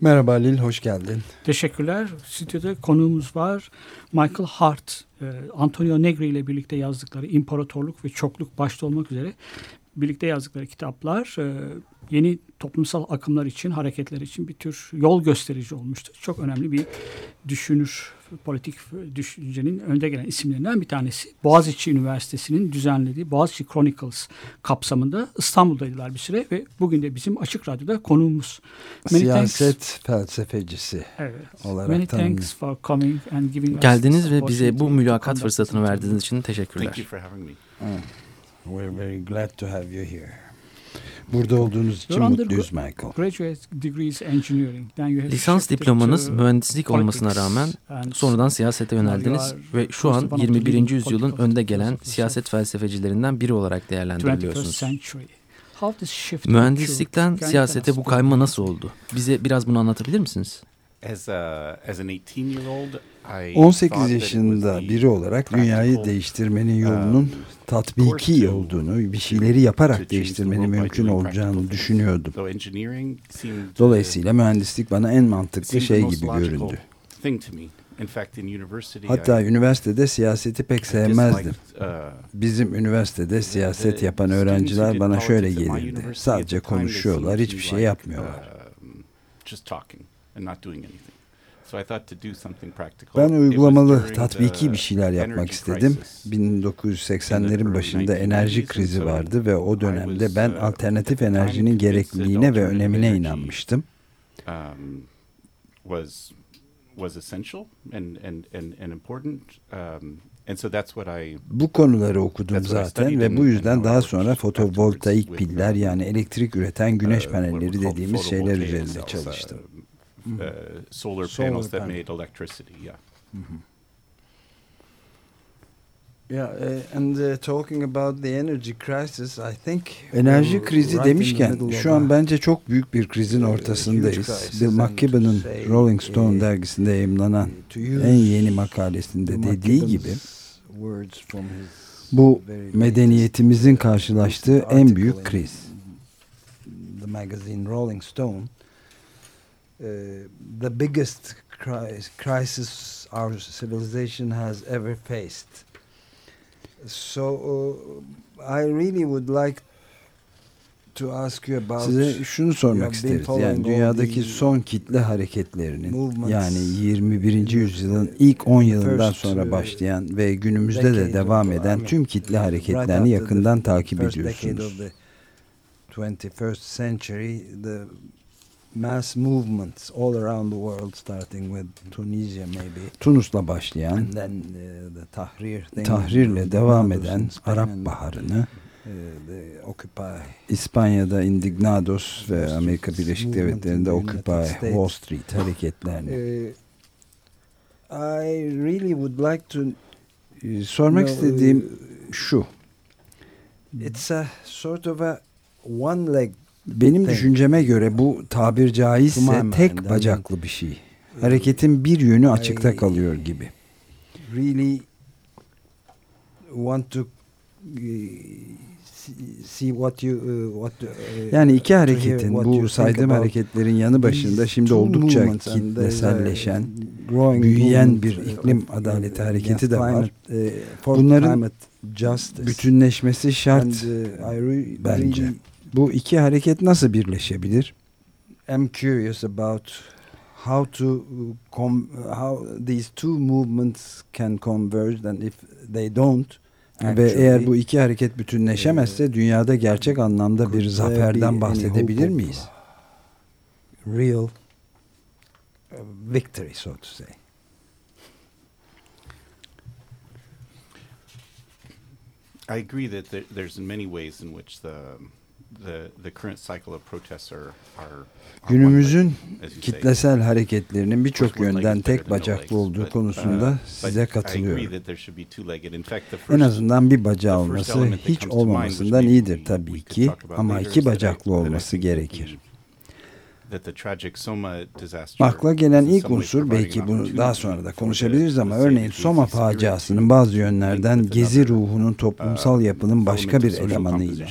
Merhaba Lil, hoş geldin. Teşekkürler. Stüdyoda konuğumuz var. Michael Hart, e, Antonio Negri ile birlikte yazdıkları İmparatorluk ve Çokluk başta olmak üzere birlikte yazdıkları kitaplar e, yeni toplumsal akımlar için, hareketler için bir tür yol gösterici olmuştur. Çok önemli bir düşünür, politik düşüncenin önde gelen isimlerinden bir tanesi. Boğaziçi Üniversitesi'nin düzenlediği Boğaziçi Chronicles kapsamında İstanbul'daydılar bir süre ve bugün de bizim Açık Radyo'da konuğumuz. Many Siyaset thanks. felsefecisi evet. olarak Many thanks for coming and giving Geldiniz ve bize bu mülakat fırsatını verdiğiniz için teşekkürler. Thank you for having me. Hmm. We're very glad to have you here. Burada olduğunuz için mutluyuz Michael. Lisans diplomanız mühendislik olmasına rağmen sonradan siyasete yöneldiniz ve şu an 21. yüzyılın önde gelen siyaset felsefecilerinden biri olarak değerlendiriliyorsunuz. Mühendislikten siyasete bu kayma nasıl oldu? Bize biraz bunu anlatabilir misiniz? 18 yaşında biri olarak dünyayı değiştirmenin yolunun um, tatbiki olduğunu, bir şeyleri yaparak değiştirmenin mümkün olacağını düşünüyordum. Dolayısıyla mühendislik bana en mantıklı şey gibi göründü. Hatta üniversitede siyaseti pek sevmezdim. Uh, Bizim üniversitede siyaset yapan öğrenciler bana şöyle gelirdi. Sadece konuşuyorlar, hiçbir şey yapmıyorlar. Ben uygulamalı, tatbiki bir şeyler yapmak istedim. 1980'lerin başında enerji krizi vardı ve o dönemde ben uh, alternatif enerjinin gerekliliğine ve önemine inanmıştım. Bu konuları okudum zaten ve bu yüzden daha sonra fotovoltaik piller yani elektrik üreten güneş uh, panelleri dediğimiz şeyler üzerinde çalıştım. Mm-hmm. uh, solar, solar panels that made electricity. Yeah. Mm-hmm. Yeah, uh, and uh, talking about the energy crisis, I think enerji krizi right demişken şu an bence çok büyük bir krizin ortasındayız. Bill McKibben'ın Rolling Stone dergisinde yayımlanan en yeni makalesinde dediği gibi bu medeniyetimizin karşılaştığı en büyük kriz. The magazine Rolling Stone Uh, the biggest crisis our civilization has ever faced. So uh, I really would like to ask you about Size şunu sormak isteriz. Yani dünyadaki son kitle hareketlerinin yani 21. yüzyılın ilk 10 yılından sonra uh, başlayan ve günümüzde de devam eden tüm kitle hareketlerini yakından takip ediyorsunuz. 21st century the mass movements all around the world starting with Tunisia maybe. Tunus'la başlayan And then, uh, the tahrir tahrirle devam eden Arap Baharı'nı uh, Occupy. İspanya'da Indignados ve Amerika Birleşik Devletleri'nde Occupy Wall Street hareketlerini. Uh, I really would like to sormak istediğim uh, şu. It's a sort of a one leg benim Tek. düşünceme göre bu tabir caizse tek bacaklı bir şey. Hareketin bir yönü açıkta kalıyor gibi. Really want to uh, see what you uh, what uh, yani iki hareketin bu saydığım hareketlerin yanı başında şimdi oldukça kitleselleşen, büyüyen bir iklim adaleti hareketi de var. Bunların bütünleşmesi şart bence. Bu iki hareket nasıl birleşebilir? I'm curious about how to com how these two movements can converge and if they don't Actually, Ve eğer bu iki hareket bütünleşemezse uh, dünyada gerçek anlamda bir zaferden bahsedebilir miyiz? Real uh, victory so to say. I agree that there, there's many ways in which the Günümüzün kitlesel hareketlerinin birçok yönden tek bacaklı olduğu uh, konusunda size katılıyorum. En azından bir bacağı olması hiç olmamasından iyidir tabii ki ama iki bacaklı olması gerekir. Akla gelen ilk unsur belki bunu daha sonra da konuşabiliriz ama örneğin Soma faciasının bazı yönlerden gezi ruhunun toplumsal yapının başka bir elemanıyla,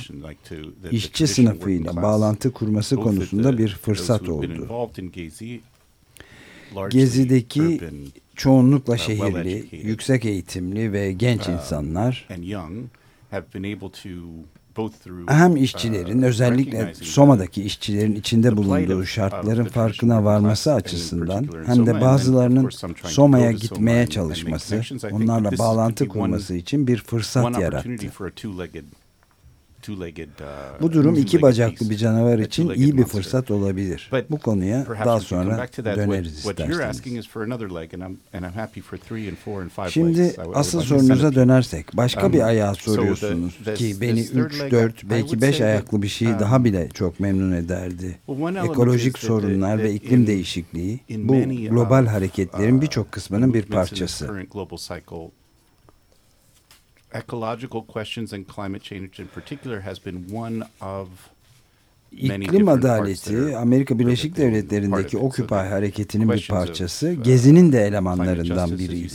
işçi sınıfıyla bağlantı kurması konusunda bir fırsat oldu. Gezideki çoğunlukla şehirli, yüksek eğitimli ve genç insanlar hem işçilerin özellikle Soma'daki işçilerin içinde bulunduğu şartların farkına varması açısından hem de bazılarının Soma'ya gitmeye çalışması, onlarla bağlantı kurması için bir fırsat yarattı. Uh, Bu durum iki bacaklı bir canavar için iyi bir fırsat olabilir. Bu konuya daha sonra döneriz isterseniz. Şimdi asıl sorunuza dönersek başka bir um, ayağa soruyorsunuz ki beni 3, 4 belki 5 ayaklı bir şey daha um, bile çok memnun ederdi. Ekolojik sorunlar ve iklim değişikliği bu global hareketlerin uh, birçok kısmının bir parçası ecological questions and climate change in particular has been one of İklim adaleti Amerika Birleşik Devletleri'ndeki Occupy hareketinin bir parçası, uh, Gezi'nin de elemanlarından biriydi.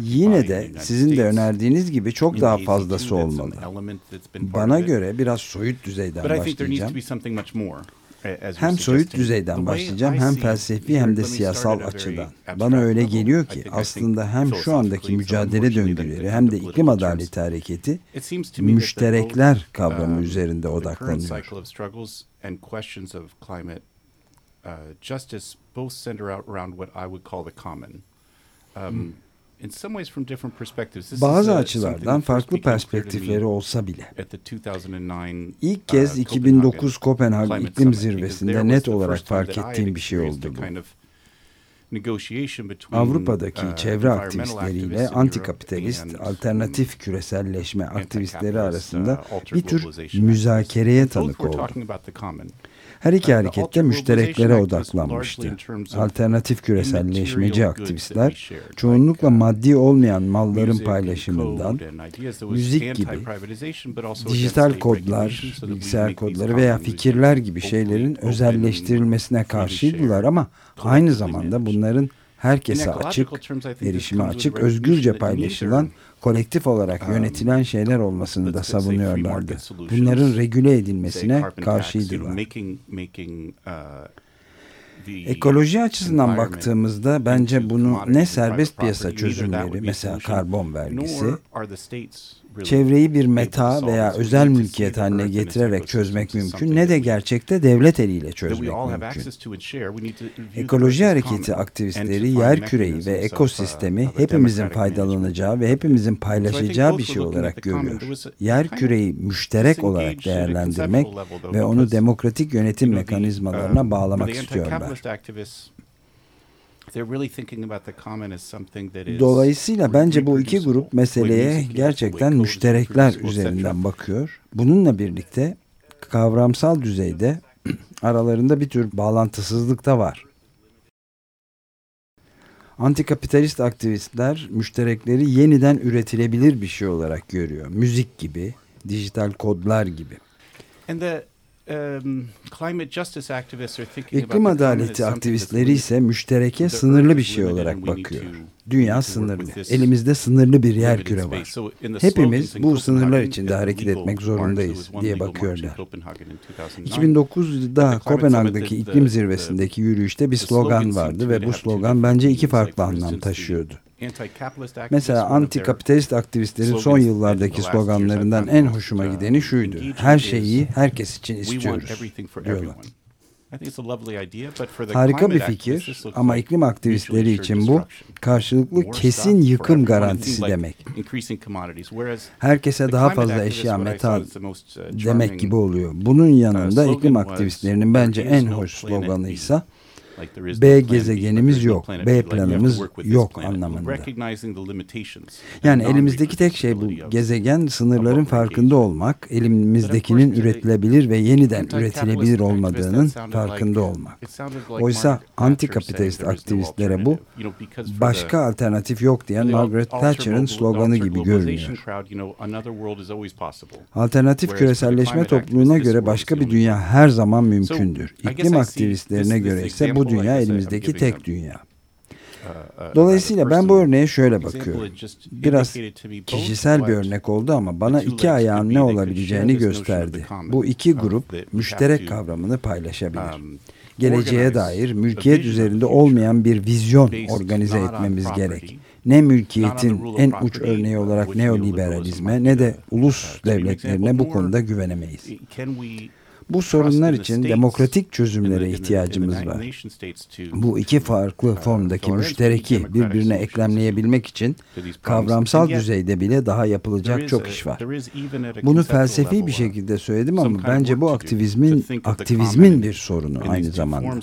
Yine de sizin de önerdiğiniz gibi çok daha fazlası olmalı. Bana göre biraz soyut düzeyden başlayacağım. Hem soyut düzeyden başlayacağım hem felsefi hem de siyasal açıdan. Bana öyle geliyor ki aslında hem şu andaki mücadele döngüleri hem de iklim adaleti hareketi müşterekler kavramı um, üzerinde odaklanıyor. Bazı açılardan farklı perspektifleri olsa bile ilk uh, kez 2009 Kopenhag İklim Zirvesi'nde net olarak fark ettiğim bir şey oldu bu. Avrupa'daki uh, çevre aktivistleriyle antikapitalist, alternatif küreselleşme aktivistleri arasında uh, bir tür müzakereye tanık oldum. Her iki harekette müştereklere odaklanmıştı. Alternatif küreselleşmeci aktivistler çoğunlukla maddi olmayan malların paylaşımından, müzik gibi, dijital kodlar, bilgisayar kodları veya fikirler gibi şeylerin özelleştirilmesine karşıydılar ama aynı zamanda bunların herkese açık, erişime açık, özgürce paylaşılan, kolektif olarak um, yönetilen şeyler olmasını da savunuyorlardı. Bunların regüle edilmesine karşıydılar. Uh, Ekoloji açısından baktığımızda bence bunu ne serbest piyasa çözümleri mesela karbon vergisi çevreyi bir meta veya özel mülkiyet haline getirerek çözmek mümkün ne de gerçekte devlet eliyle çözmek mümkün. Ekoloji hareketi aktivistleri yer küreyi ve uh, ekosistemi hepimizin faydalanacağı ve hepimizin paylaşacağı bir şey olarak görüyor. Yer küreyi müşterek olarak değerlendirmek ve onu demokratik yönetim mekanizmalarına um, bağlamak istiyorlar. Dolayısıyla bence bu iki grup meseleye gerçekten müşterekler üzerinden bakıyor. Bununla birlikte kavramsal düzeyde aralarında bir tür bağlantısızlık da var. Antikapitalist aktivistler müşterekleri yeniden üretilebilir bir şey olarak görüyor. Müzik gibi, dijital kodlar gibi. And the Um, İklim adaleti aktivistleri ise müştereke sınırlı bir şey olarak bakıyor. Dünya sınırlı. Elimizde sınırlı bir yer küre var. Hepimiz bu sınırlar içinde hareket etmek zorundayız diye bakıyorlar. 2009'da Kopenhag'daki iklim zirvesindeki yürüyüşte bir slogan vardı ve bu slogan bence iki farklı anlam taşıyordu. Mesela anti-kapitalist aktivistlerin son yıllardaki sloganlarından en hoşuma gideni şuydu. Her şeyi herkes için istiyoruz diyorlar. Harika bir fikir ama iklim aktivistleri için bu karşılıklı kesin yıkım garantisi demek. Herkese daha fazla eşya metal demek gibi oluyor. Bunun yanında iklim aktivistlerinin bence en hoş sloganı ise B gezegenimiz yok, B planımız yok anlamında. Yani elimizdeki tek şey bu gezegen sınırların farkında olmak, elimizdekinin üretilebilir ve yeniden üretilebilir olmadığının farkında olmak. Oysa antikapitalist aktivistlere bu başka alternatif yok diyen Margaret Thatcher'ın sloganı gibi görünüyor. Alternatif küreselleşme topluluğuna göre başka bir dünya her zaman mümkündür. İklim aktivistlerine göre ise bu dünya elimizdeki tek dünya. Uh, uh, Dolayısıyla ben bu örneğe şöyle bakıyorum. Biraz kişisel bir örnek oldu ama bana iki ayağın ne olabileceğini gösterdi. Bu iki grup müşterek kavramını paylaşabilir. Um, Geleceğe dair mülkiyet üzerinde olmayan bir vizyon organize etmemiz gerek. Ne mülkiyetin en uç örneği olarak neoliberalizme ne de ulus devletlerine bu konuda güvenemeyiz. Bu sorunlar için demokratik çözümlere ihtiyacımız var. Bu iki farklı uh, formdaki müştereki birbirine eklemleyebilmek için kavramsal düzeyde bile daha yapılacak çok iş var. Bunu felsefi bir şekilde söyledim ama bence bu aktivizmin aktivizmin bir sorunu aynı zamanda.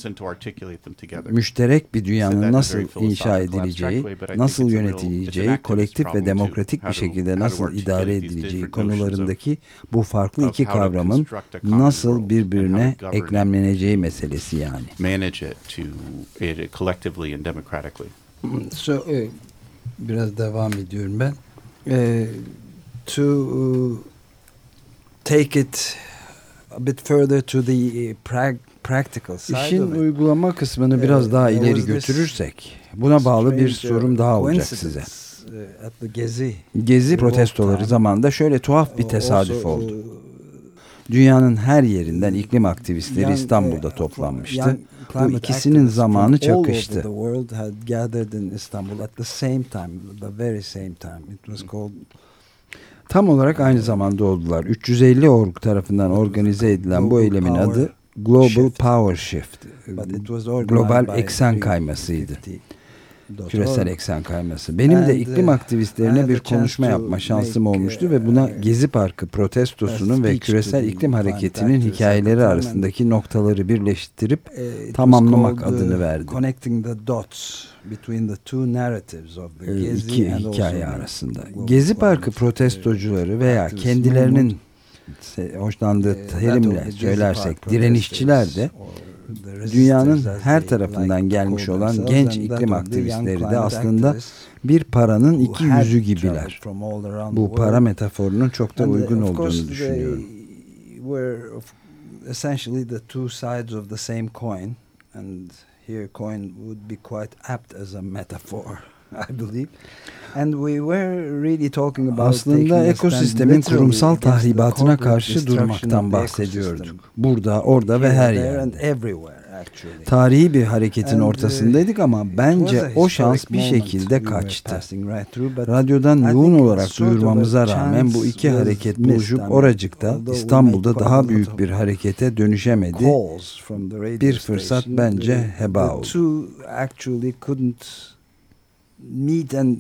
Müşterek bir dünyanın nasıl inşa edileceği, nasıl yönetileceği, kolektif ve demokratik bir şekilde nasıl idare edileceği konularındaki bu farklı iki kavramın nasıl nasıl birbirine eklemleneceği meselesi yani. Manage it to it collectively and democratically. So, e, biraz devam ediyorum ben. E, to uh, take it a bit further to the prag practical side İşin uygulama kısmını biraz daha ileri götürürsek buna bağlı bir sorum daha olacak size. Gezi, Gezi protestoları zamanında şöyle tuhaf bir tesadüf oldu. Dünyanın her yerinden iklim aktivistleri İstanbul'da toplanmıştı. Bu ikisinin zamanı çakıştı. Tam olarak aynı zamanda oldular. 350 org tarafından organize edilen bu eylemin adı Global Power Shift. Global eksen kaymasıydı küresel eksen kayması. Benim de iklim aktivistlerine bir konuşma yapma şansım olmuştu ve buna uh, Gezi Parkı protestosunun ve küresel iklim hareketinin hikayeleri arasındaki noktaları birleştirip tamamlamak adını verdim. Connecting the dots between the two narratives of the Gezi İki hikaye arasında. Gezi Parkı protestocuları veya kendilerinin hoşlandığı terimle söylersek direnişçiler de dünyanın her tarafından gelmiş olan genç iklim aktivistleri de aslında bir paranın iki yüzü gibiler. Bu para metaforunun çok da uygun olduğunu düşünüyorum. essentially the two sides of the same coin and here coin would be quite apt as a metaphor. I believe. And we were really talking about Aslında ekosistemin kurumsal tahribatına karşı durmaktan bahsediyorduk. Burada, orada ve her yerde. Tarihi bir hareketin uh, ortasındaydık ama bence o şans bir şekilde kaçtı. Radyodan yoğun olarak duyurmamıza rağmen bu iki hareket buluşup oracıkta İstanbul'da daha büyük bir harekete dönüşemedi. Bir fırsat bence heba oldu. Meet and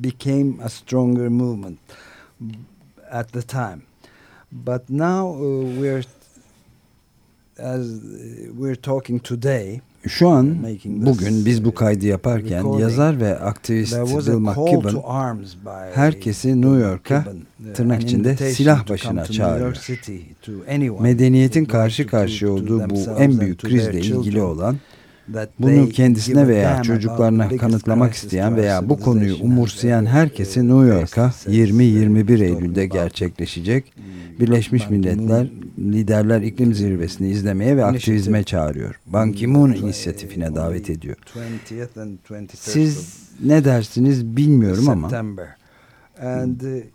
became a stronger movement at the time. But now uh, we're as we're talking today Şu an bugün biz bu kaydı yaparken yazar ve aktivist Bill McKibben herkesi New York'a tırnak içinde silah başına çağırıyor. Medeniyetin karşı karşıya olduğu bu en büyük krizle ilgili olan bunu kendisine veya çocuklarına kanıtlamak isteyen veya bu konuyu umursayan herkesi New York'a 20-21 Eylül'de gerçekleşecek Birleşmiş Milletler Liderler İklim Zirvesini izlemeye ve aktivizme çağırıyor. Ban Ki-moon inisiyatifine davet ediyor. Siz ne dersiniz bilmiyorum ama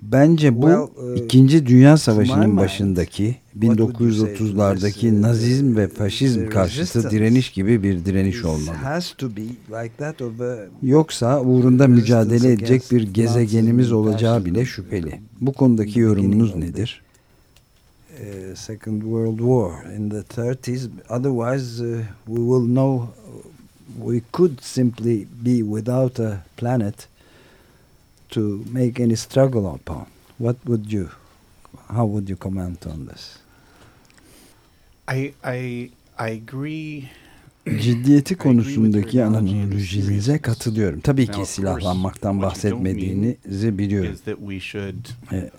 Bence bu uh, İkinci Dünya Savaşı'nın başındaki 1930'lardaki Nazizm ve Faşizm karşıtı direniş gibi bir direniş olmalı. Yoksa uğrunda mücadele edecek bir gezegenimiz olacağı bile şüpheli. Bu konudaki yorumunuz nedir? Uh, Second World War in the 30s. Otherwise, uh, we will know we could simply be without a planet to make any struggle upon. What would you, how would you comment on this? I, I, I agree ciddiyeti konusundaki analojinize katılıyorum. Tabii ki silahlanmaktan bahsetmediğinizi biliyorum. Evet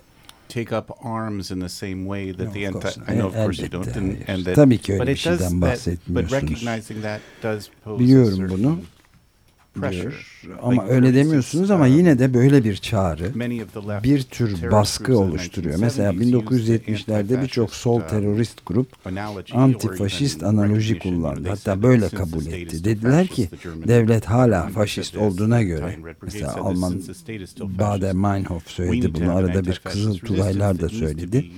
take up arms in the same way that the anti I know of course you don't and, and that Tabii ki öyle bir şeyden bahsetmiyorsunuz. Biliyorum bunu diyor. Ama öyle demiyorsunuz ama yine de böyle bir çağrı bir tür baskı oluşturuyor. Mesela 1970'lerde birçok sol uh, terörist grup antifaşist analoji kullandı. Hatta böyle kabul etti. Dediler ki devlet hala faşist olduğuna göre mesela Alman Bader-Meinhof söyledi bunu. Arada bir Kızıl Tulaylar da söyledi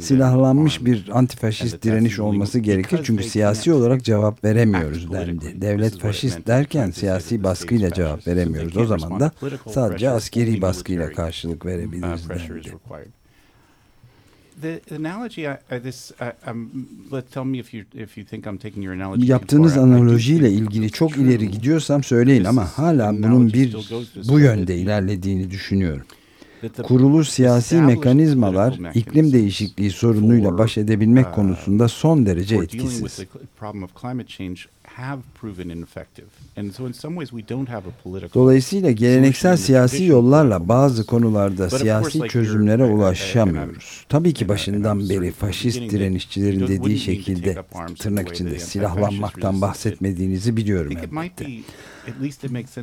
silahlanmış bir antifaşist direniş olması gerekir çünkü siyasi olarak cevap veremiyoruz dendi. Devlet faşist derken siyasi baskıyla cevap veremiyoruz. O zaman da sadece askeri baskıyla karşılık verebiliriz dendi. Yaptığınız analojiyle ilgili çok ileri gidiyorsam söyleyin ama hala bunun bir bu yönde ilerlediğini düşünüyorum. Kurulu siyasi mekanizmalar iklim değişikliği sorunuyla baş edebilmek uh, konusunda son derece etkisiz. Dolayısıyla geleneksel siyasi yollarla bazı konularda siyasi çözümlere ulaşamıyoruz. Tabii ki başından beri faşist direnişçilerin dediği şekilde tırnak içinde silahlanmaktan bahsetmediğinizi biliyorum elbette.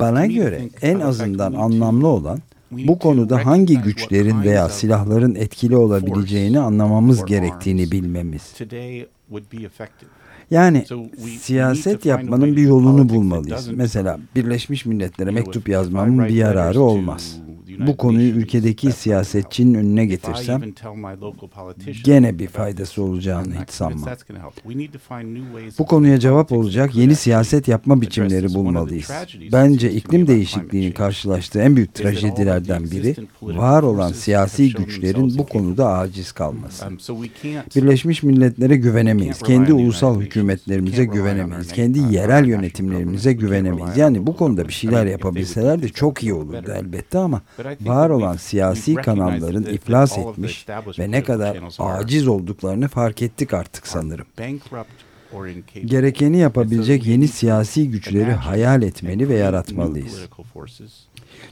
Bana göre en azından anlamlı olan bu konuda hangi güçlerin veya silahların etkili olabileceğini anlamamız gerektiğini bilmemiz. Yani siyaset yapmanın bir yolunu bulmalıyız. Mesela Birleşmiş Milletler'e mektup yazmamın bir yararı olmaz bu konuyu ülkedeki siyasetçinin önüne getirsem gene bir faydası olacağını hiç sanmam. Bu konuya cevap olacak yeni siyaset yapma biçimleri bulmalıyız. Bence iklim değişikliğinin karşılaştığı en büyük trajedilerden biri var olan siyasi güçlerin bu konuda aciz kalması. Birleşmiş Milletler'e güvenemeyiz. Kendi ulusal hükümetlerimize güvenemeyiz. Kendi yerel yönetimlerimize güvenemeyiz. Yani bu konuda bir şeyler yapabilseler de çok iyi olurdu elbette ama var olan siyasi kanalların iflas etmiş ve ne kadar aciz olduklarını fark ettik artık sanırım. Gerekeni yapabilecek yeni siyasi güçleri hayal etmeli ve yaratmalıyız.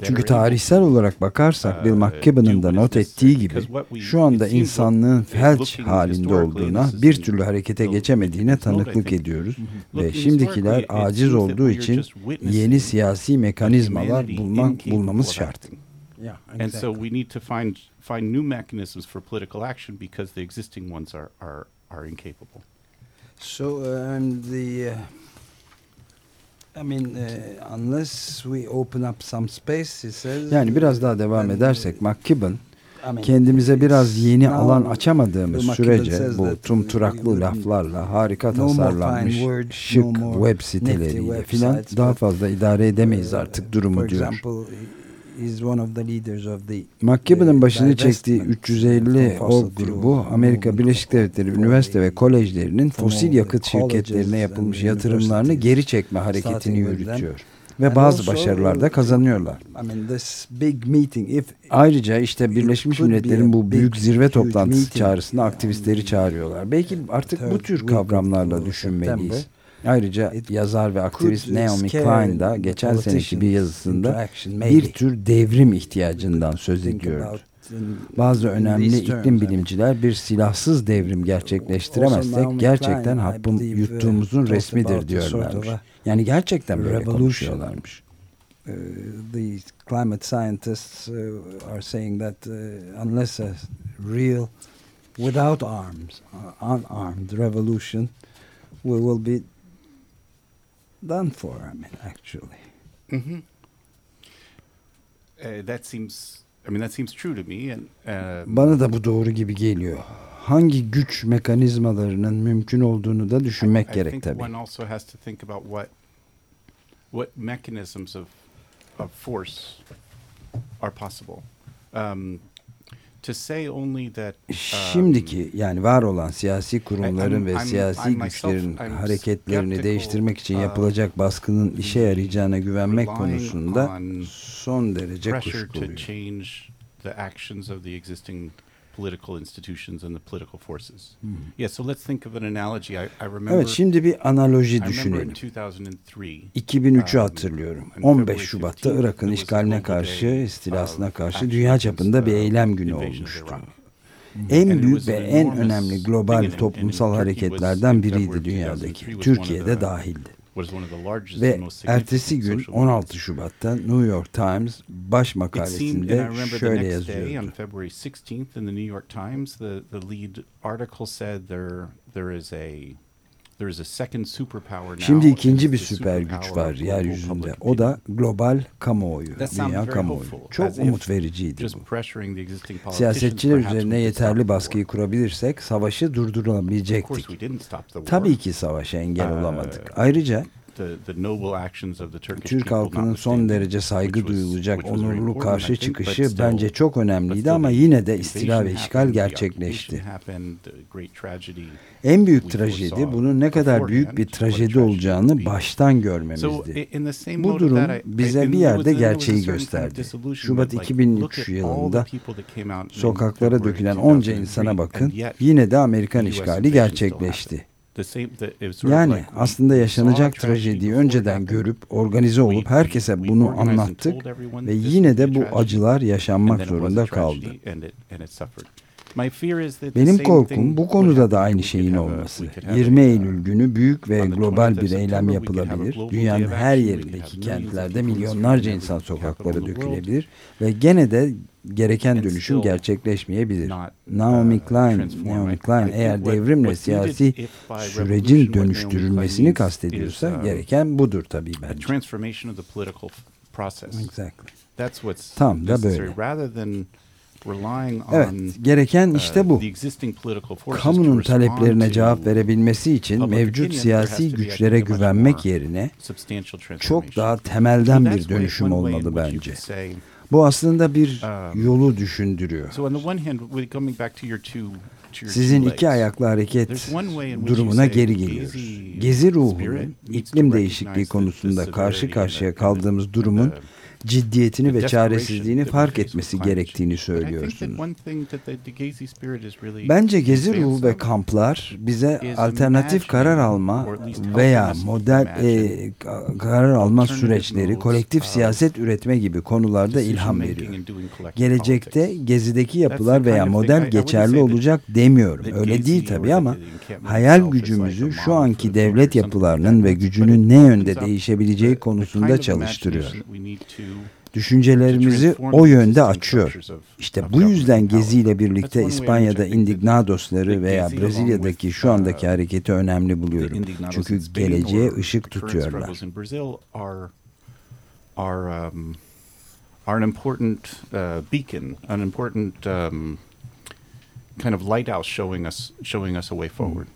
Çünkü tarihsel olarak bakarsak Bill McKibben'ın da not ettiği gibi şu anda insanlığın felç halinde olduğuna bir türlü harekete geçemediğine tanıklık ediyoruz ve şimdikiler aciz olduğu için yeni siyasi mekanizmalar bulmak bulmamız şart. Yeah, exactly. And so we need to find find new mechanisms for political action because the existing ones are are are incapable. So uh, and the. Uh, I mean, uh, unless we open up some space, he says. Yani biraz daha devam edersek, McKibben kendimize biraz yeni alan açamadığımız sürece bu tumturaklı laflarla harika tasarlanmış şık web siteleriyle filan daha fazla idare edemeyiz artık durumu diyor. McKibben'ın başını çektiği 350 o grubu Amerika Birleşik Devletleri üniversite ve kolejlerinin fosil yakıt şirketlerine yapılmış yatırımlarını geri çekme hareketini yürütüyor ve bazı başarılar da kazanıyorlar. Ayrıca işte Birleşmiş Milletler'in bu büyük zirve toplantısı çağrısında aktivistleri çağırıyorlar. Belki artık bu tür kavramlarla düşünmeliyiz. Ayrıca yazar ve aktivist Naomi Klein da geçen seneki bir yazısında bir tür devrim ihtiyacından söz ediyor. Bazı önemli iklim bilimciler bir silahsız devrim gerçekleştiremezsek gerçekten hapım yuttuğumuzun resmidir diyorlarmış. Yani gerçekten böyle konuşuyorlarmış. Uh, the climate scientists uh, are saying that uh, unless a real without arms uh, unarmed revolution we will be done for. I mean, actually. Mm-hmm. Uh, that seems. I mean, that seems true to me. And um, bana da bu doğru gibi geliyor. Hangi güç mekanizmalarının mümkün olduğunu da düşünmek I, I gerek tabii. One also has to think about what what mechanisms of of force are possible. Um, Şimdiki um, yani var olan siyasi kurumların ve siyasi güçlerin hareketlerini değiştirmek için um, yapılacak baskının işe yarayacağına güvenmek konusunda son derece kuşkuluyum. Political institutions and the political forces. Hmm. Yeah, so let's think of an analogy. I, I remember, evet, şimdi bir analoji düşünelim. 2003'ü um, hatırlıyorum. 15 Şubat'ta Irak'ın işgaline karşı, istilasına karşı dünya çapında bir uh, eylem günü olmuştu. En büyük ve en önemli global toplumsal hareketlerden biriydi dünyadaki. Türkiye'de dahildi. Ve ertesi gün 16 Şubat'ta New York Times baş makalesinde şöyle yazıyordu. February 16th in the New York Times, the, the lead article said there, there is a Şimdi ikinci bir süper güç var yeryüzünde. O da global kamuoyu, dünya kamuoyu. Çok umut vericiydi bu. Siyasetçiler üzerine yeterli baskıyı kurabilirsek savaşı durdurulabilecektik. Tabii ki savaşa engel uh, olamadık. Ayrıca Türk halkının son derece saygı duyulacak onurlu karşı çıkışı bence çok önemliydi ama yine de istila ve işgal gerçekleşti. En büyük trajedi bunun ne kadar büyük bir trajedi olacağını baştan görmemizdi. Bu durum bize bir yerde gerçeği gösterdi. Şubat 2003 yılında sokaklara dökülen onca insana bakın yine de Amerikan işgali gerçekleşti. Yani aslında yaşanacak trajediyi önceden görüp organize olup herkese bunu anlattık ve yine de bu acılar yaşanmak zorunda kaldı. Benim korkum bu konuda da aynı şeyin olması. 20 Eylül günü büyük ve global bir eylem yapılabilir. Dünyanın her yerindeki kentlerde milyonlarca insan sokaklara dökülebilir ve gene de gereken dönüşüm gerçekleşmeyebilir. Naomi Klein, Naomi Klein eğer devrimle siyasi sürecin dönüştürülmesini kastediyorsa um, gereken budur tabii bence. Exactly. Tam da böyle. Evet, gereken işte bu. Uh, Kamunun taleplerine cevap verebilmesi için mevcut siyasi güçlere güvenmek yerine çok daha temelden bir dönüşüm olmalı bence. Bu aslında bir um, yolu düşündürüyor. Sizin iki ayaklı hareket durumuna geri geliyoruz. Gezi ruhunun iklim değişikliği konusunda karşı karşıya kaldığımız durumun ciddiyetini ve çaresizliğini fark etmesi gerektiğini söylüyorsunuz. Bence gezi ruhu ve kamplar bize alternatif karar alma veya model e, karar alma süreçleri, kolektif siyaset üretme gibi konularda ilham veriyor. Gelecekte gezideki yapılar veya model geçerli olacak demiyorum. Öyle değil tabii ama hayal gücümüzü şu anki devlet yapılarının ve gücünün ne yönde değişebileceği konusunda çalıştırıyor düşüncelerimizi o yönde açıyor. İşte bu yüzden Gezi ile birlikte İspanya'da Indignadosları veya Brezilya'daki şu andaki hareketi önemli buluyorum. Çünkü geleceğe ışık tutuyorlar. are an important uh, beacon, an important um, kind of lighthouse showing us showing us a way forward.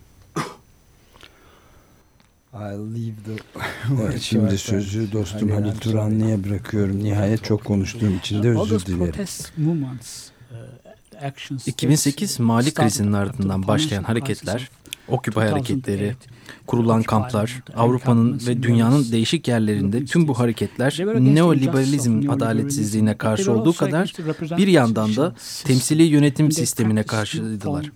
evet, şimdi sözü dostum Halil Turanlı'ya bırakıyorum. Nihayet çok konuştuğum için de özür dilerim. 2008 Mali krizinin ardından başlayan hareketler, Occupy hareketleri, kurulan kamplar, Avrupa'nın ve dünyanın değişik yerlerinde tüm bu hareketler neoliberalizm adaletsizliğine karşı olduğu kadar bir yandan da temsili yönetim sistemine karşıydılar.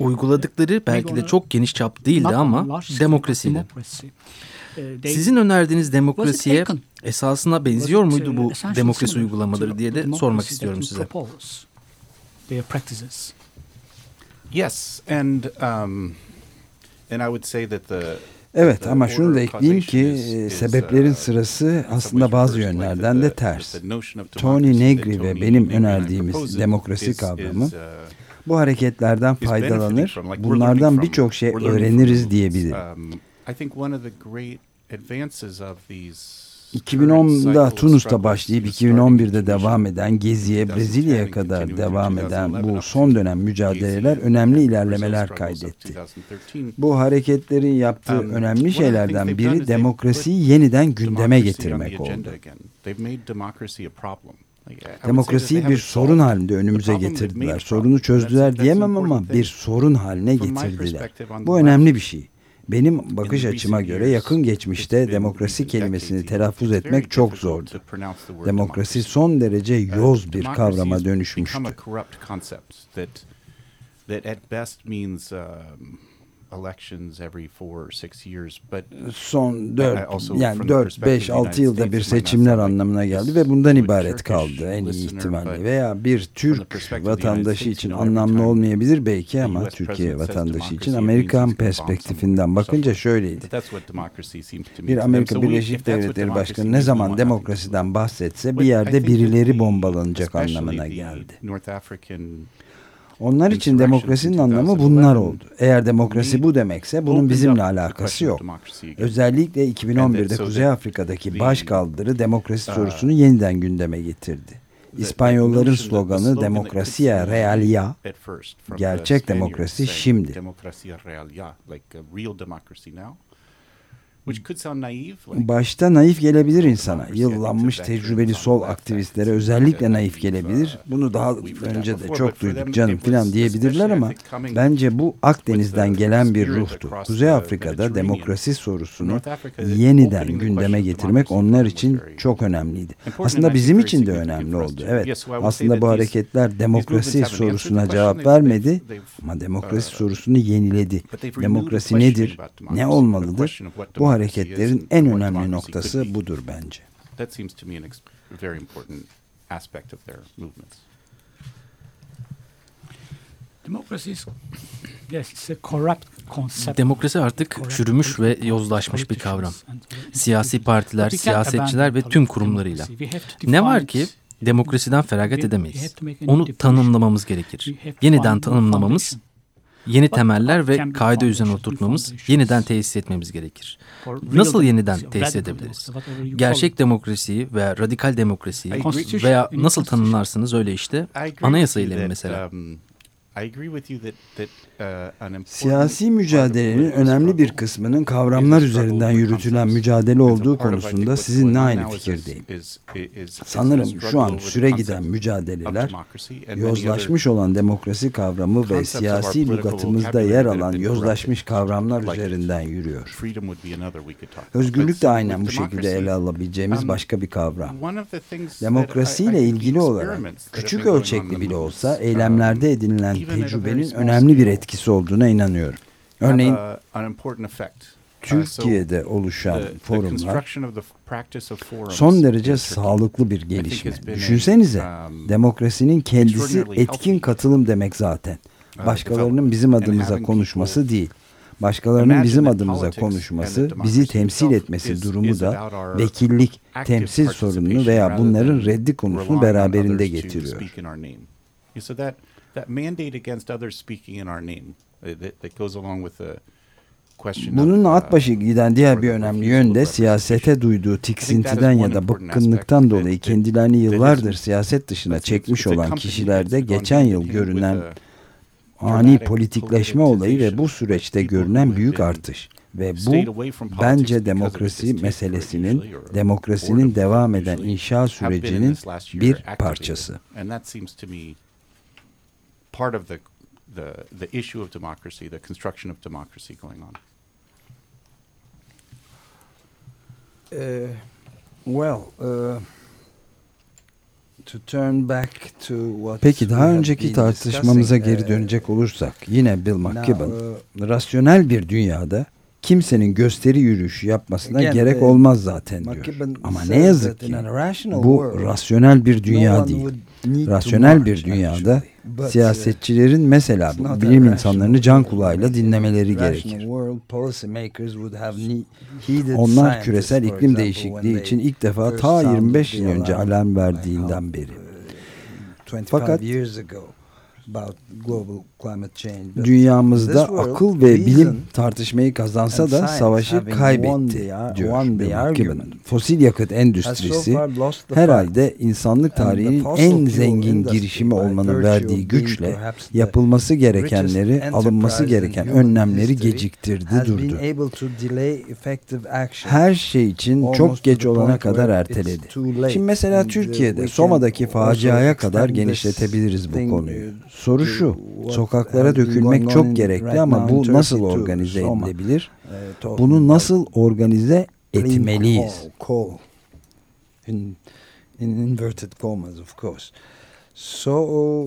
Uyguladıkları belki de çok geniş çap değildi ama demokrasiydi. Sizin önerdiğiniz demokrasiye esasına benziyor muydu bu demokrasi uygulamaları diye de sormak istiyorum size. Yes, and um, and I would say that the Evet ama şunu da ekleyeyim ki e, sebeplerin uh, sırası aslında bazı yönlerden de ters. Tony Negri ve benim önerdiğimiz demokrasi kavramı uh, bu hareketlerden faydalanır, bunlardan birçok şey öğreniriz diyebilirim. 2010'da um, Tunus'ta başlayıp 2011'de devam eden Gezi'ye Brezilya'ya kadar devam eden bu son dönem mücadeleler önemli ilerlemeler kaydetti. Bu hareketlerin yaptığı um, önemli şeylerden biri demokrasiyi yeniden gündeme getirmek oldu. Demokrasiyi bir sorun halinde önümüze getirdiler. Sorunu çözdüler diyemem ama bir sorun haline getirdiler. Bu önemli bir şey. Benim bakış açıma göre yakın geçmişte demokrasi kelimesini telaffuz etmek çok zordu. Demokrasi son derece yoz bir kavrama dönüşmüştü. Elections every four or six years. But son 4 yani 4 5 6 yılda bir seçimler anlamına geldi ve bundan ibaret kaldı en iyi ihtimalle veya bir Türk vatandaşı için anlamlı olmayabilir belki ama Türkiye vatandaşı için Amerikan perspektifinden bakınca şöyleydi. Bir Amerika Birleşik Devletleri Başkanı ne zaman demokrasiden bahsetse bir yerde birileri bombalanacak anlamına geldi. Onlar için demokrasinin anlamı bunlar oldu. Eğer demokrasi bu demekse bunun bizimle alakası yok. Özellikle 2011'de Kuzey Afrika'daki baş kaldırı demokrasi sorusunu yeniden gündeme getirdi. İspanyolların sloganı Demokrasiya Realia, gerçek demokrasi şimdi. Başta naif gelebilir insana. Yıllanmış tecrübeli sol aktivistlere özellikle naif gelebilir. Bunu daha önce de çok duyduk canım filan diyebilirler ama bence bu Akdeniz'den gelen bir ruhtu. Kuzey Afrika'da demokrasi sorusunu yeniden gündeme getirmek onlar için çok önemliydi. Aslında bizim için de önemli oldu. Evet aslında bu hareketler demokrasi sorusuna cevap vermedi ama demokrasi sorusunu yeniledi. Demokrasi nedir? Ne olmalıdır? Bu hareketlerin en önemli noktası budur bence. That seems to me an very important aspect of their movements. Demokrasi artık çürümüş ve yozlaşmış bir kavram. Siyasi partiler, siyasetçiler ve tüm kurumlarıyla. Ne var ki demokrasiden feragat edemeyiz. Onu tanımlamamız gerekir. Yeniden tanımlamamız yeni temeller ve kaide üzerine oturtmamız, yeniden tesis etmemiz gerekir. Nasıl yeniden tesis edebiliriz? Gerçek demokrasiyi veya radikal demokrasiyi veya nasıl tanımlarsınız öyle işte anayasa ile mesela. Uh, Siyasi mücadelenin önemli bir kısmının kavramlar üzerinden yürütülen mücadele olduğu konusunda sizinle aynı fikirdeyim. Sanırım şu an süre giden mücadeleler, yozlaşmış olan demokrasi kavramı ve siyasi lügatımızda yer alan yozlaşmış kavramlar üzerinden yürüyor. Özgürlük de aynen bu şekilde ele alabileceğimiz um, başka bir kavram. Demokrasiyle ilgili olarak küçük ölçekli bile olsa eylemlerde edinilen tecrübenin önemli bir etkisi olduğuna inanıyorum. Örneğin Türkiye'de oluşan forumlar son derece sağlıklı bir gelişme. Düşünsenize um, demokrasinin kendisi etkin katılım demek zaten. Uh, Başkalarının bizim adımıza konuşması değil. Başkalarının bizim adımıza konuşması, bizi temsil etmesi durumu da vekillik, temsil sorununu veya bunların reddi konusunu beraberinde getiriyor that mandate against others speaking in our name uh, that, that goes along with the Bununla at başı giden diğer bir önemli yön de siyasete duyduğu tiksintiden ya da bıkkınlıktan dolayı kendilerini yıllardır siyaset dışına çekmiş olan kişilerde geçen yıl görünen ani politikleşme olayı ve bu süreçte görünen büyük artış. Ve bu bence demokrasi meselesinin, demokrasinin devam eden inşa sürecinin bir parçası part of the, the, the issue of democracy, the construction of democracy going on? Uh, well, uh, Peki daha önceki tartışmamıza geri uh, dönecek olursak yine Bill McKibben uh, rasyonel bir dünyada kimsenin gösteri yürüyüşü yapmasına gerek olmaz zaten diyor. Ama ne yazık ki bu rasyonel bir dünya değil. Rasyonel bir dünyada siyasetçilerin mesela bilim insanlarını can kulağıyla dinlemeleri gerekir. Onlar küresel iklim değişikliği için ilk defa ta 25 yıl önce alarm verdiğinden beri. Fakat dünyamızda akıl ve bilim tartışmayı kazansa da savaşı kaybetti diyor Fosil yakıt endüstrisi herhalde insanlık tarihinin en zengin girişimi olmanın verdiği güçle yapılması gerekenleri, alınması gereken önlemleri geciktirdi durdu. Her şey için çok geç olana kadar erteledi. Şimdi mesela Türkiye'de Soma'daki faciaya kadar genişletebiliriz bu konuyu. Soru şu, sokaklara dökülmek çok gerekli ama bu nasıl organize edilebilir? Uh, Bunu nasıl organize etmeliyiz? In, in inverted commas of course. So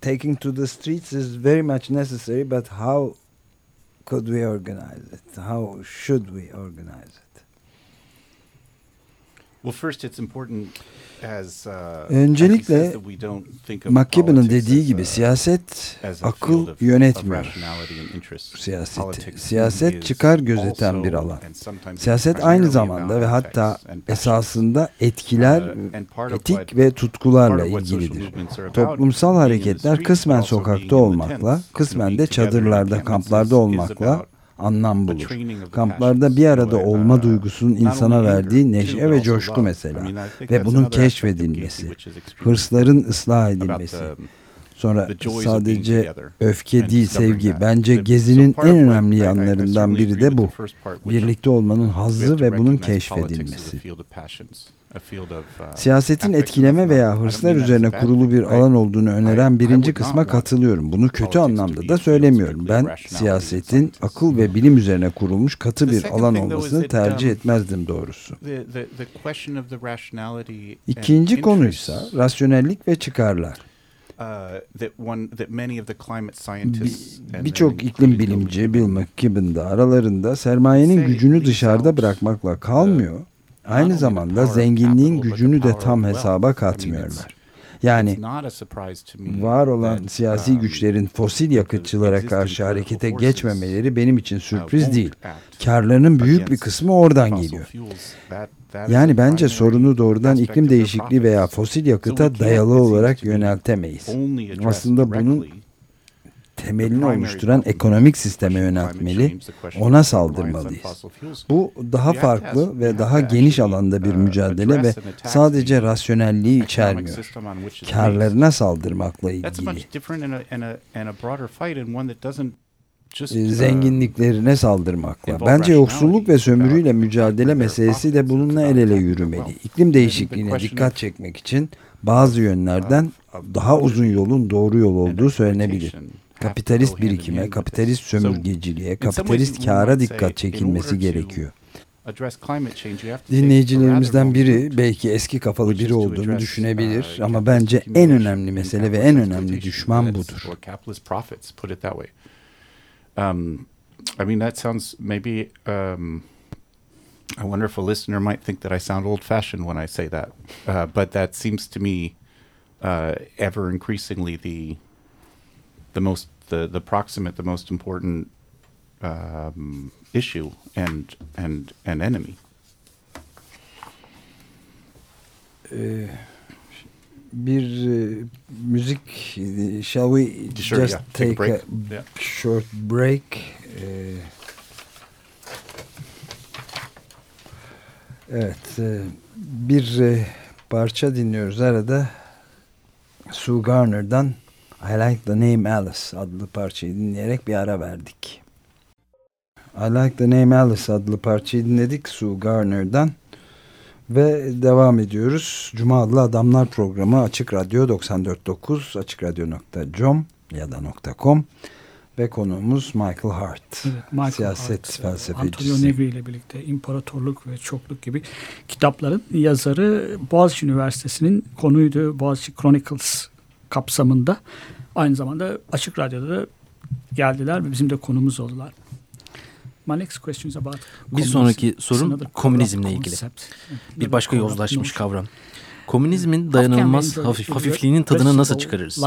taking to the streets is very much necessary but how could we organize it? How should we organize it? Well, first it's important Uh, Öncelikle McKibben'ın dediği gibi siyaset akıl yönetmiyor. Siyaseti. Siyaset çıkar gözeten bir alan. Siyaset aynı zamanda ve hatta esasında etkiler, uh, etik ve tutkularla ilgilidir. Toplumsal hareketler kısmen sokakta olmakla, kısmen de çadırlarda, kamplarda olmakla anlam bulur. Kamplarda bir arada olma duygusunun insana verdiği neşe ve coşku mesela. ve bunun keşfedilmesi, hırsların ıslah edilmesi, Sonra sadece öfke değil sevgi. Bence gezinin en önemli yanlarından biri de bu. Birlikte olmanın hazzı ve bunun keşfedilmesi. Uh, Siyasetin etkileme veya hırslar üzerine kurulu bir alan olduğunu öneren birinci kısma katılıyorum. Bunu kötü anlamda da söylemiyorum. Ben siyasetin akıl ve bilim üzerine kurulmuş katı bir alan olmasını tercih um, etmezdim doğrusu. İkinci konuysa rasyonellik ve çıkarlar. Birçok iklim bilimci Bill McKibben da aralarında sermayenin gücünü dışarıda bırakmakla kalmıyor Aynı zamanda zenginliğin gücünü de tam hesaba katmıyorlar. Yani var olan siyasi güçlerin fosil yakıtçılara karşı harekete geçmemeleri benim için sürpriz değil. Karlarının büyük bir kısmı oradan geliyor. Yani bence sorunu doğrudan iklim değişikliği veya fosil yakıta dayalı olarak yöneltemeyiz. Aslında bunun temelini oluşturan ekonomik sisteme yöneltmeli, ona saldırmalıyız. Bu daha farklı ve daha geniş alanda bir uh, mücadele ve sadece rasyonelliği içermiyor. Karlarına saldırmakla ilgili. Ee, zenginliklerine saldırmakla. Bence yoksulluk ve sömürüyle mücadele meselesi de bununla el ele yürümeli. İklim değişikliğine dikkat çekmek için bazı yönlerden daha uzun yolun doğru yol olduğu söylenebilir kapitalist birikime, kapitalist sömürgeciliğe, kapitalist kâra dikkat çekilmesi gerekiyor. Dinleyicilerimizden biri belki eski kafalı biri olduğunu düşünebilir uh, ama bence en önemli mesele ve en önemli düşman budur. Um, I mean that sounds maybe um, I wonder if a listener might think that I sound old-fashioned when I say that, uh, but that seems to me uh, ever increasingly the the most the the proximate, the most important um, issue and and and enemy. Ee, bir e, müzik shall we sure, just yeah. take, take, a, break? a yeah. short break ee, evet e, bir e, parça dinliyoruz arada Sue Garner'dan I Like the Name Alice adlı parçayı dinleyerek bir ara verdik. I Like the Name Alice adlı parçayı dinledik Sue Garner'dan. Ve devam ediyoruz. Cuma adlı Adamlar programı Açık Radyo 94.9 açıkradyo.com ya da .com ve konuğumuz Michael Hart. Evet, Michael Siyaset Hart, felsefecisi. Antonio Negri ile birlikte İmparatorluk ve Çokluk gibi kitapların yazarı Boğaziçi Üniversitesi'nin konuydu. Boğaziçi Chronicles kapsamında Aynı zamanda Açık Radyo'da da geldiler ve bizim de konumuz oldular. My next question is about Bir sonraki sorum komünizmle ilgili. Bir başka yozlaşmış kavram. Komünizmin dayanılmaz hafif, hafifliğinin tadını nasıl çıkarırız?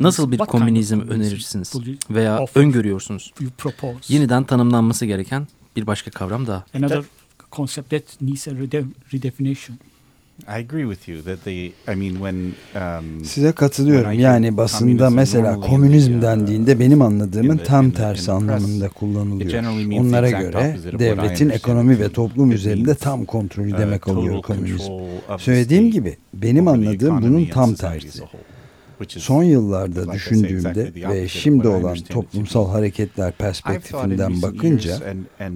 Nasıl bir komünizm önerirsiniz veya öngörüyorsunuz? Yeniden tanımlanması gereken bir başka kavram daha. Another concept that needs a redefinition. I agree with you that the I mean when um, Size katılıyorum. Yani basında mesela komünizm dendiğinde benim anladığımın tam tersi anlamında kullanılıyor. Onlara göre devletin ekonomi ve toplum üzerinde tam kontrolü uh, demek oluyor komünizm. Söylediğim gibi benim anladığım bunun tam tersi. Son yıllarda düşündüğümde ve şimdi olan toplumsal hareketler perspektifinden bakınca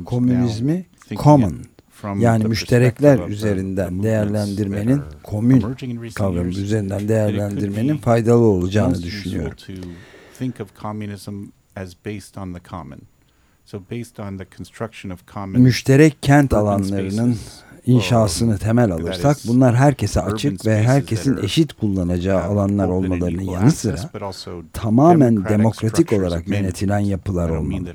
komünizmi common yani müşterekler üzerinden değerlendirmenin komün kavramı üzerinden değerlendirmenin faydalı olacağını düşünüyorum. Müşterek kent alanlarının inşasını temel alırsak bunlar herkese açık ve herkesin eşit kullanacağı alanlar olmalarının yanı sıra tamamen demokratik olarak yönetilen yapılar olmalı.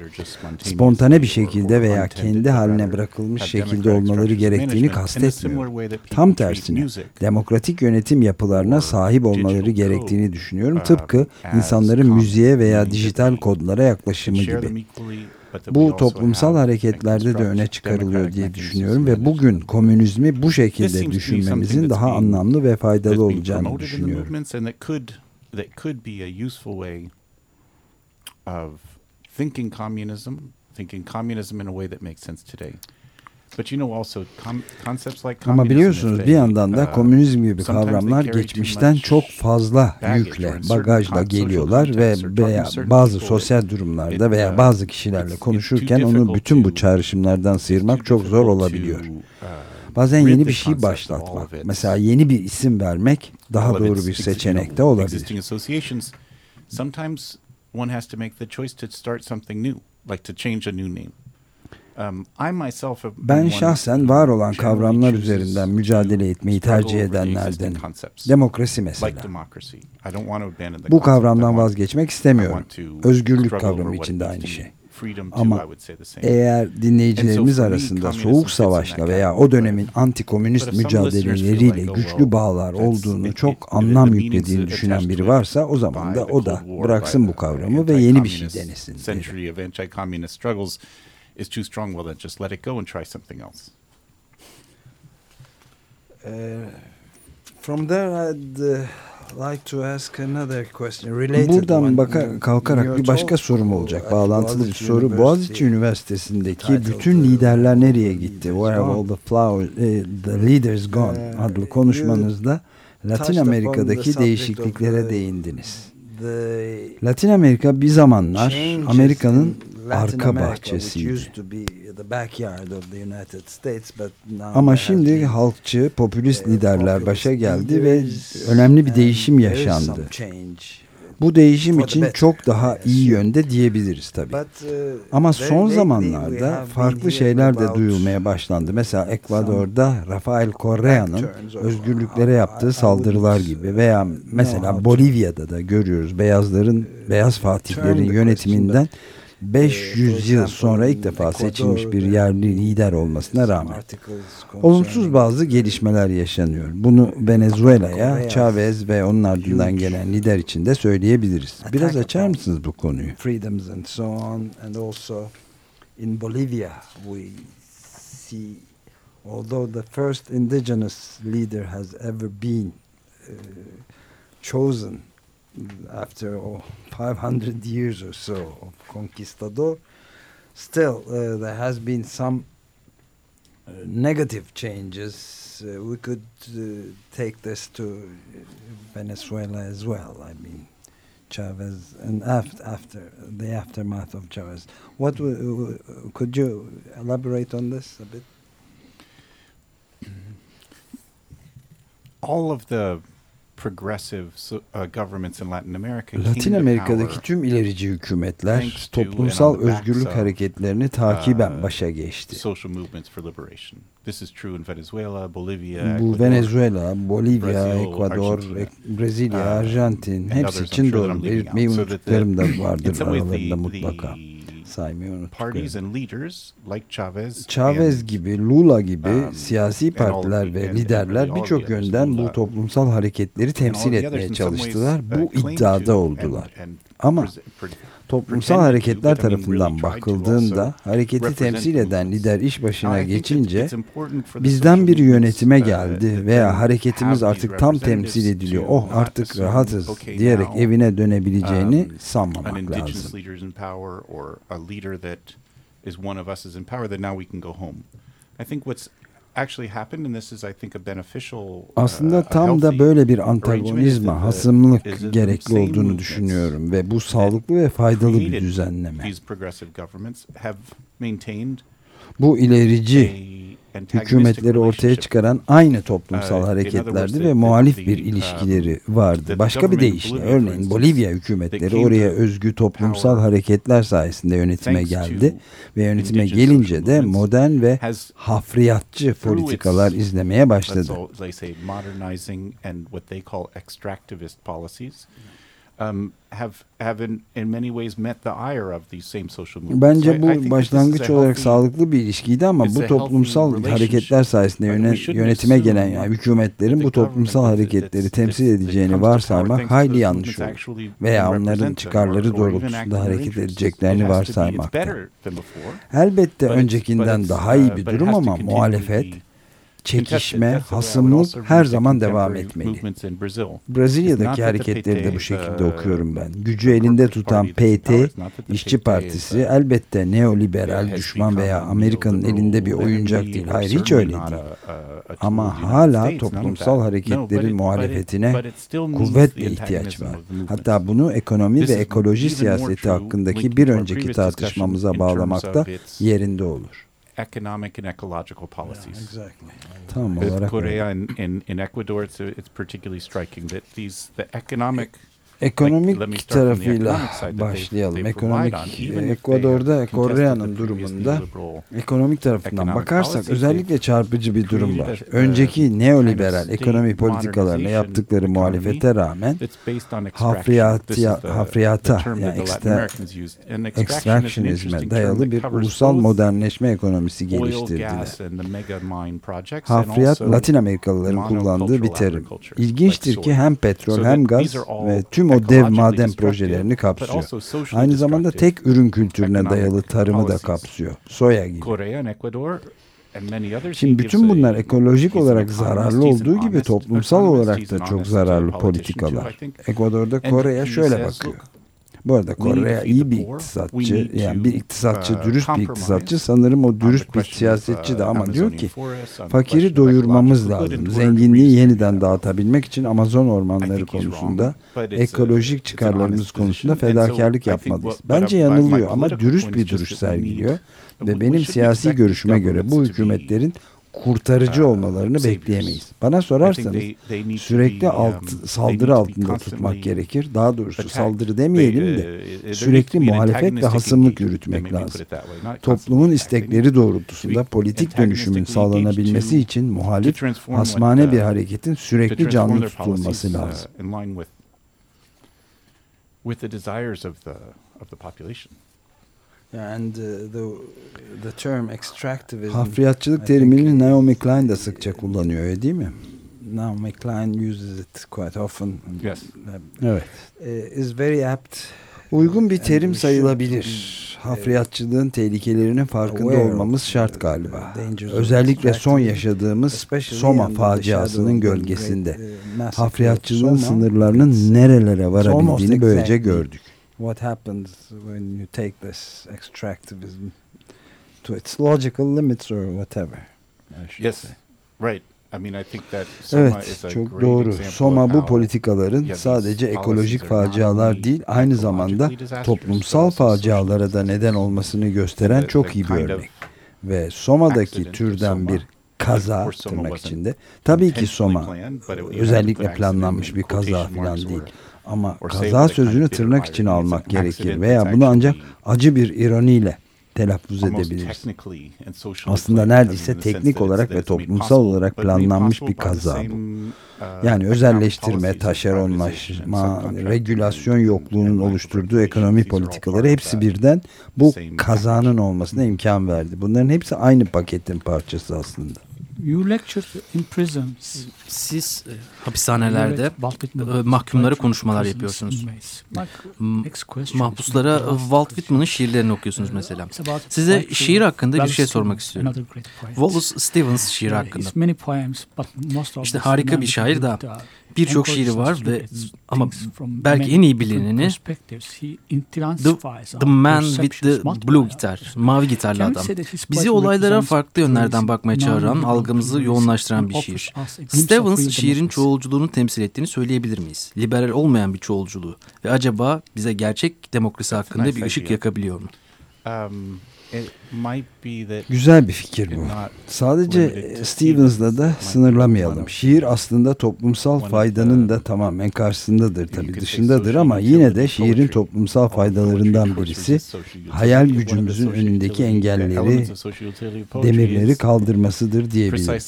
Spontane bir şekilde veya kendi haline bırakılmış şekilde olmaları gerektiğini kastetmiyorum. Tam tersine demokratik yönetim yapılarına sahip olmaları gerektiğini düşünüyorum. Tıpkı insanların müziğe veya dijital kodlara yaklaşımı gibi. Bu toplumsal hareketlerde de öne çıkarılıyor diye düşünüyorum ve bugün komünizmi bu şekilde düşünmemizin daha anlamlı ve faydalı olacağını düşünüyorum. thinking communism, thinking communism in a way that makes sense today. Ama biliyorsunuz bir yandan da uh, komünizm gibi kavramlar geçmişten çok fazla yükle, bagajla geliyorlar ve veya bazı sosyal durumlarda veya uh, bazı kişilerle konuşurken onu bütün bu çağrışımlardan sıyırmak çok zor olabiliyor. Uh, Bazen yeni bir şey başlatmak, mesela yeni bir isim vermek daha doğru bir seçenek de olabilir. Sometimes one has to make the choice to start something new, like to change a new name. Um, ben şahsen var olan kavramlar üzerinden mücadele etmeyi tercih edenlerden. Demokrasi mesela. Bu kavramdan vazgeçmek istemiyorum. Özgürlük kavramı için de aynı şey. Ama eğer dinleyicilerimiz arasında Soğuk Savaş'la veya o dönemin antikomünist mücadeleleriyle güçlü bağlar olduğunu çok anlam yüklediğini düşünen biri varsa o zaman da o da bıraksın bu kavramı ve yeni bir şey denesin. İs too strong, well then just let it go and try something else. Uh, from there I'd uh, like to ask another question related Buradan baka, kalkarak bir başka sorum olacak. Bağlantılı bir soru. Boğaziçi Üniversitesi'ndeki bütün liderler nereye gitti? Where have all the flowers, uh, the leaders gone? Uh, adlı konuşmanızda Latin Amerika'daki değişikliklere değindiniz. Latin Amerika bir zamanlar Amerika'nın arka bahçesiydi. Ama şimdi halkçı, popülist liderler başa geldi ve önemli bir değişim yaşandı. Bu değişim için çok daha iyi yönde diyebiliriz tabii. Uh, Ama son zamanlarda farklı şeyler de duyulmaya başlandı. Mesela Ekvador'da Rafael Correa'nın özgürlüklere yaptığı saldırılar gibi veya mesela Bolivya'da da görüyoruz beyazların, beyaz fatihlerin yönetiminden 500 yıl sonra ilk defa seçilmiş bir yerli lider olmasına rağmen olumsuz bazı gelişmeler yaşanıyor. Bunu Venezuela'ya Chavez ve onun ardından gelen lider için de söyleyebiliriz. Biraz açar mısınız bu konuyu? Freedoms and so on and also in Bolivia we see although the first indigenous leader has ever been uh, chosen after oh, 500 years or so of conquistador, still uh, there has been some uh, negative changes. Uh, we could uh, take this to Venezuela as well. I mean, Chavez and after, after the aftermath of Chavez. What could you elaborate on this a bit? All of the Uh, Latin Amerika'daki tüm ilerici hükümetler toplumsal özgürlük hareketlerini takiben uh, başa geçti. Bu Venezuela, Bolivya, Ekvador, Brezilya, uh, Arjantin hepsi için doğru. Belirtmeyi unuttuklarım da vardır aralarında mutlaka saymayı unuttuk. Chavez gibi, Lula gibi um, siyasi partiler ve liderler birçok yönden bu toplumsal hareketleri temsil etmeye çalıştılar. Uh, bu iddiada oldular. Ama toplumsal hareketler tarafından bakıldığında hareketi temsil eden lider iş başına geçince bizden bir yönetime geldi veya hareketimiz artık tam temsil ediliyor. Oh artık rahatız diyerek evine dönebileceğini um, sanmamak lazım. Aslında tam da böyle bir antagonizma, hasımlık gerekli olduğunu düşünüyorum ve bu sağlıklı ve faydalı bir düzenleme. Bu ilerici hükümetleri ortaya çıkaran aynı toplumsal hareketlerdi ve muhalif bir ilişkileri vardı. Başka bir deyişle örneğin Bolivya hükümetleri oraya özgü toplumsal hareketler sayesinde yönetime geldi ve yönetime gelince de modern ve hafriyatçı politikalar izlemeye başladı. Um, have have in, in many ways met the ire of these same social movements. Bence bu başlangıç olarak sağlıklı bir ilişkiydi ama bu toplumsal hareketler sayesinde yönet, yönetime gelen yani hükümetlerin bu toplumsal hareketleri temsil edeceğini varsaymak hayli yanlış olur. Veya onların çıkarları doğrultusunda hareket edeceklerini varsaymakta. Elbette öncekinden daha iyi bir durum ama muhalefet çekişme, hasımlık her zaman devam etmeli. Brezilya'daki hareketleri de bu şekilde okuyorum ben. Gücü elinde tutan PT, İşçi Partisi elbette neoliberal, düşman veya Amerika'nın elinde bir oyuncak değil. Hayır hiç öyle değil. Ama hala toplumsal hareketlerin muhalefetine kuvvetle ihtiyaç var. Hatta bunu ekonomi ve ekoloji siyaseti hakkındaki bir önceki tartışmamıza bağlamakta yerinde olur economic and ecological policies. Yeah, exactly. Tam olarak Korea and in, in Ecuador, it's, it's particularly striking that these the economic Ekonomik tarafıyla başlayalım. Ekonomik Ekvador'da Kore'nin durumunda ekonomik tarafından bakarsak özellikle çarpıcı bir durum var. Önceki neoliberal ekonomi politikalarına yaptıkları muhalefete rağmen hafriyata, hafriyata yani ekstra, extractionizme dayalı bir ulusal modernleşme ekonomisi geliştirdiler. Hafriyat Latin Amerikalıların kullandığı bir terim. İlginçtir ki hem petrol hem gaz ve tüm o dev maden projelerini kapsıyor. Aynı zamanda tek ürün kültürüne dayalı tarımı da kapsıyor. Soya gibi. Şimdi bütün bunlar ekolojik olarak zararlı olduğu gibi toplumsal olarak da çok zararlı politikalar. Ekvador'da Kore'ye şöyle bakıyor. Bu arada Kore iyi bir iktisatçı. Yani bir iktisatçı, uh, dürüst bir iktisatçı. Sanırım o dürüst bir siyasetçi de ama diyor ki fakiri doyurmamız lazım. Zenginliği yeniden dağıtabilmek için Amazon ormanları konusunda ekolojik çıkarlarımız konusunda fedakarlık yapmalıyız. Bence yanılıyor ama dürüst bir duruş sergiliyor. Ve benim siyasi görüşüme göre bu hükümetlerin kurtarıcı olmalarını bekleyemeyiz. Bana sorarsanız sürekli alt, saldırı altında tutmak gerekir. Daha doğrusu saldırı demeyelim de sürekli muhalefet ve hasımlık yürütmek lazım. Toplumun istekleri doğrultusunda politik dönüşümün sağlanabilmesi için muhalif hasmane bir hareketin sürekli canlı tutulması lazım. with the desires of the of the population. And uh, the, the term extractivism. Hafriyatçılık terimini Naomi Klein de sıkça kullanıyor öyle değil mi? Naomi Klein uses it quite often. Yes. Evet. Uh, is very apt. Uygun bir terim sayılabilir. Hafriyatçılığın tehlikelerinin farkında olmamız şart galiba. Özellikle son yaşadığımız Soma faciasının gölgesinde. Uh, Hafriyatçılığın sınırlarının nerelere varabildiğini böylece gördük what happens when you take this extractivism to its logical limits or whatever. Yes, say. right. I mean, I think that evet, çok doğru. Soma bu politikaların sadece ekolojik facialar değil, aynı zamanda toplumsal facialara da neden olmasını gösteren çok iyi bir örnek. Ve Soma'daki türden bir kaza tırnak içinde. Tabii ki Soma özellikle planlanmış bir kaza falan değil. Ama kaza sözünü tırnak için almak gerekir veya bunu ancak acı bir ironiyle telaffuz edebiliriz. Aslında neredeyse teknik olarak ve toplumsal olarak planlanmış bir kaza bu. Uh, yani özelleştirme, taşeronlaşma, regülasyon yokluğunun oluşturduğu ekonomi politikaları hepsi birden bu kazanın olmasına imkan verdi. Bunların hepsi aynı paketin parçası aslında. You lectured in prisons. Siz e, hapishanelerde e, mahkumlara konuşmalar yapıyorsunuz. Mahpuslara Walt Whitman'ın şiirlerini okuyorsunuz uh, mesela. Size şiir hakkında bir şey sormak istiyorum. Wallace Stevens şiiri hakkında. İşte harika bir şair da birçok şiiri var ve ama belki en iyi bilineni The, the Man with the Blue Guitar, mavi gitarlı adam. Bizi olaylara farklı yönlerden bakmaya çağıran, algımızı yoğunlaştıran bir şiir. Stevens şiirin çoğulculuğunu temsil ettiğini söyleyebilir miyiz? Liberal olmayan bir çoğulculuğu ve acaba bize gerçek demokrasi hakkında bir ışık yakabiliyor mu? Um, Güzel bir fikir bu. Sadece Stevens'la da sınırlamayalım. Şiir aslında toplumsal faydanın da tamamen karşısındadır tabii dışındadır ama yine de şiirin toplumsal faydalarından birisi hayal gücümüzün önündeki engelleri, demirleri kaldırmasıdır diyebilirim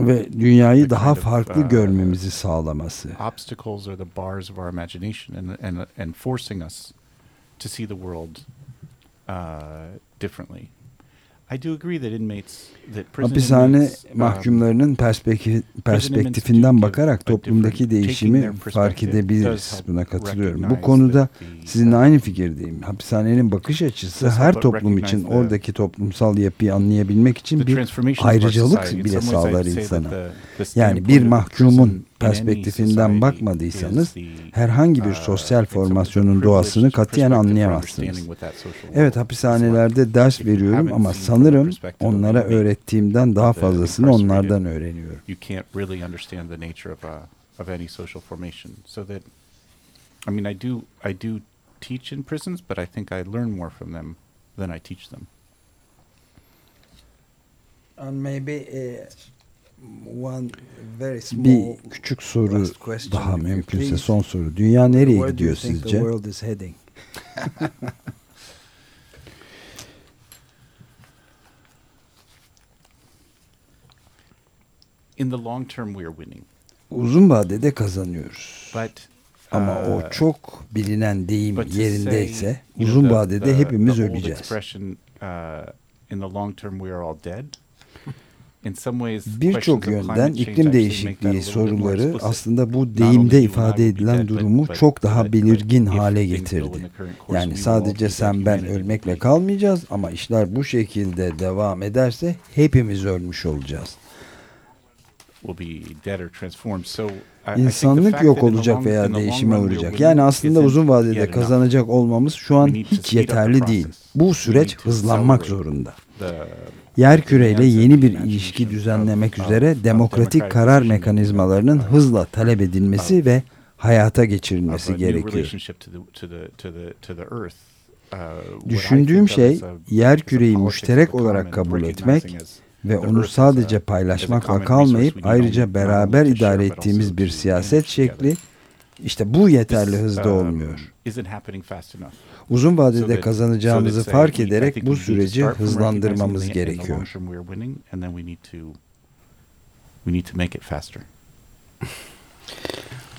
ve dünyayı daha farklı uh, görmemizi sağlaması. Obstacles are the bars of our imagination and and and forcing us to see the world uh, differently. Hapishane um, mahkumlarının perspektif, perspektifinden bakarak toplumdaki değişimi fark edebiliriz. Buna katılıyorum. Bu konuda sizinle aynı fikirdeyim. Hapishanenin bakış açısı her toplum için oradaki toplumsal yapıyı anlayabilmek için bir ayrıcalık bile sağlar insana. Yani bir mahkumun perspektifinden bakmadıysanız herhangi bir uh, sosyal formasyonun doğasını katiyen anlayamazsınız. Evet hapishanelerde ders veriyorum ama sanırım onlara öğrettiğimden daha fazlasını onlardan öğreniyorum. I mean, I do, I do teach in prisons, but I think I learn more from them than I teach them. And maybe uh, bir küçük soru daha mümkünse son soru. Dünya nereye gidiyor sizce? In the long term we are winning. Uzun vadede kazanıyoruz. But ama o uh, çok bilinen deyim yerindeyse uzun vadede hepimiz öleceğiz. Uh, in the long term we are all dead. Birçok yönden iklim değişikliği soruları aslında bu deyimde ifade edilen durumu çok daha belirgin hale getirdi. Yani sadece sen ben ölmekle kalmayacağız ama işler bu şekilde devam ederse hepimiz ölmüş olacağız. İnsanlık yok olacak veya değişime uğrayacak. Yani aslında uzun vadede kazanacak olmamız şu an hiç yeterli değil. Bu süreç hızlanmak zorunda yer küreyle yeni bir ilişki düzenlemek üzere demokratik karar mekanizmalarının hızla talep edilmesi ve hayata geçirilmesi gerekiyor. Düşündüğüm şey yer küreyi müşterek olarak kabul etmek ve onu sadece paylaşmakla kalmayıp ayrıca beraber idare ettiğimiz bir siyaset şekli işte bu yeterli hızda olmuyor uzun vadede kazanacağımızı fark ederek bu süreci hızlandırmamız gerekiyor.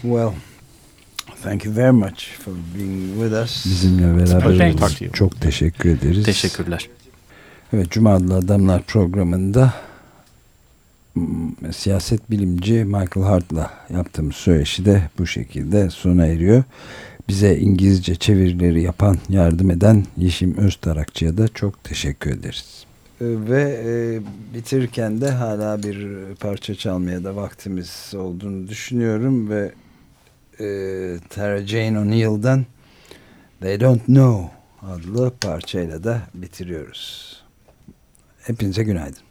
Well, thank you very much for being with us. Bizimle beraber çok teşekkür ederiz. Teşekkürler. Evet, Cuma Adlı Adamlar programında siyaset bilimci Michael Hart'la yaptığımız söyleşi de bu şekilde sona eriyor bize İngilizce çevirileri yapan, yardım eden Yeşim Öztarakçı'ya da çok teşekkür ederiz. Ee, ve e, bitirirken de hala bir parça çalmaya da vaktimiz olduğunu düşünüyorum ve e, Tara Jane O'Neill'dan They Don't Know adlı parçayla da bitiriyoruz. Hepinize günaydın.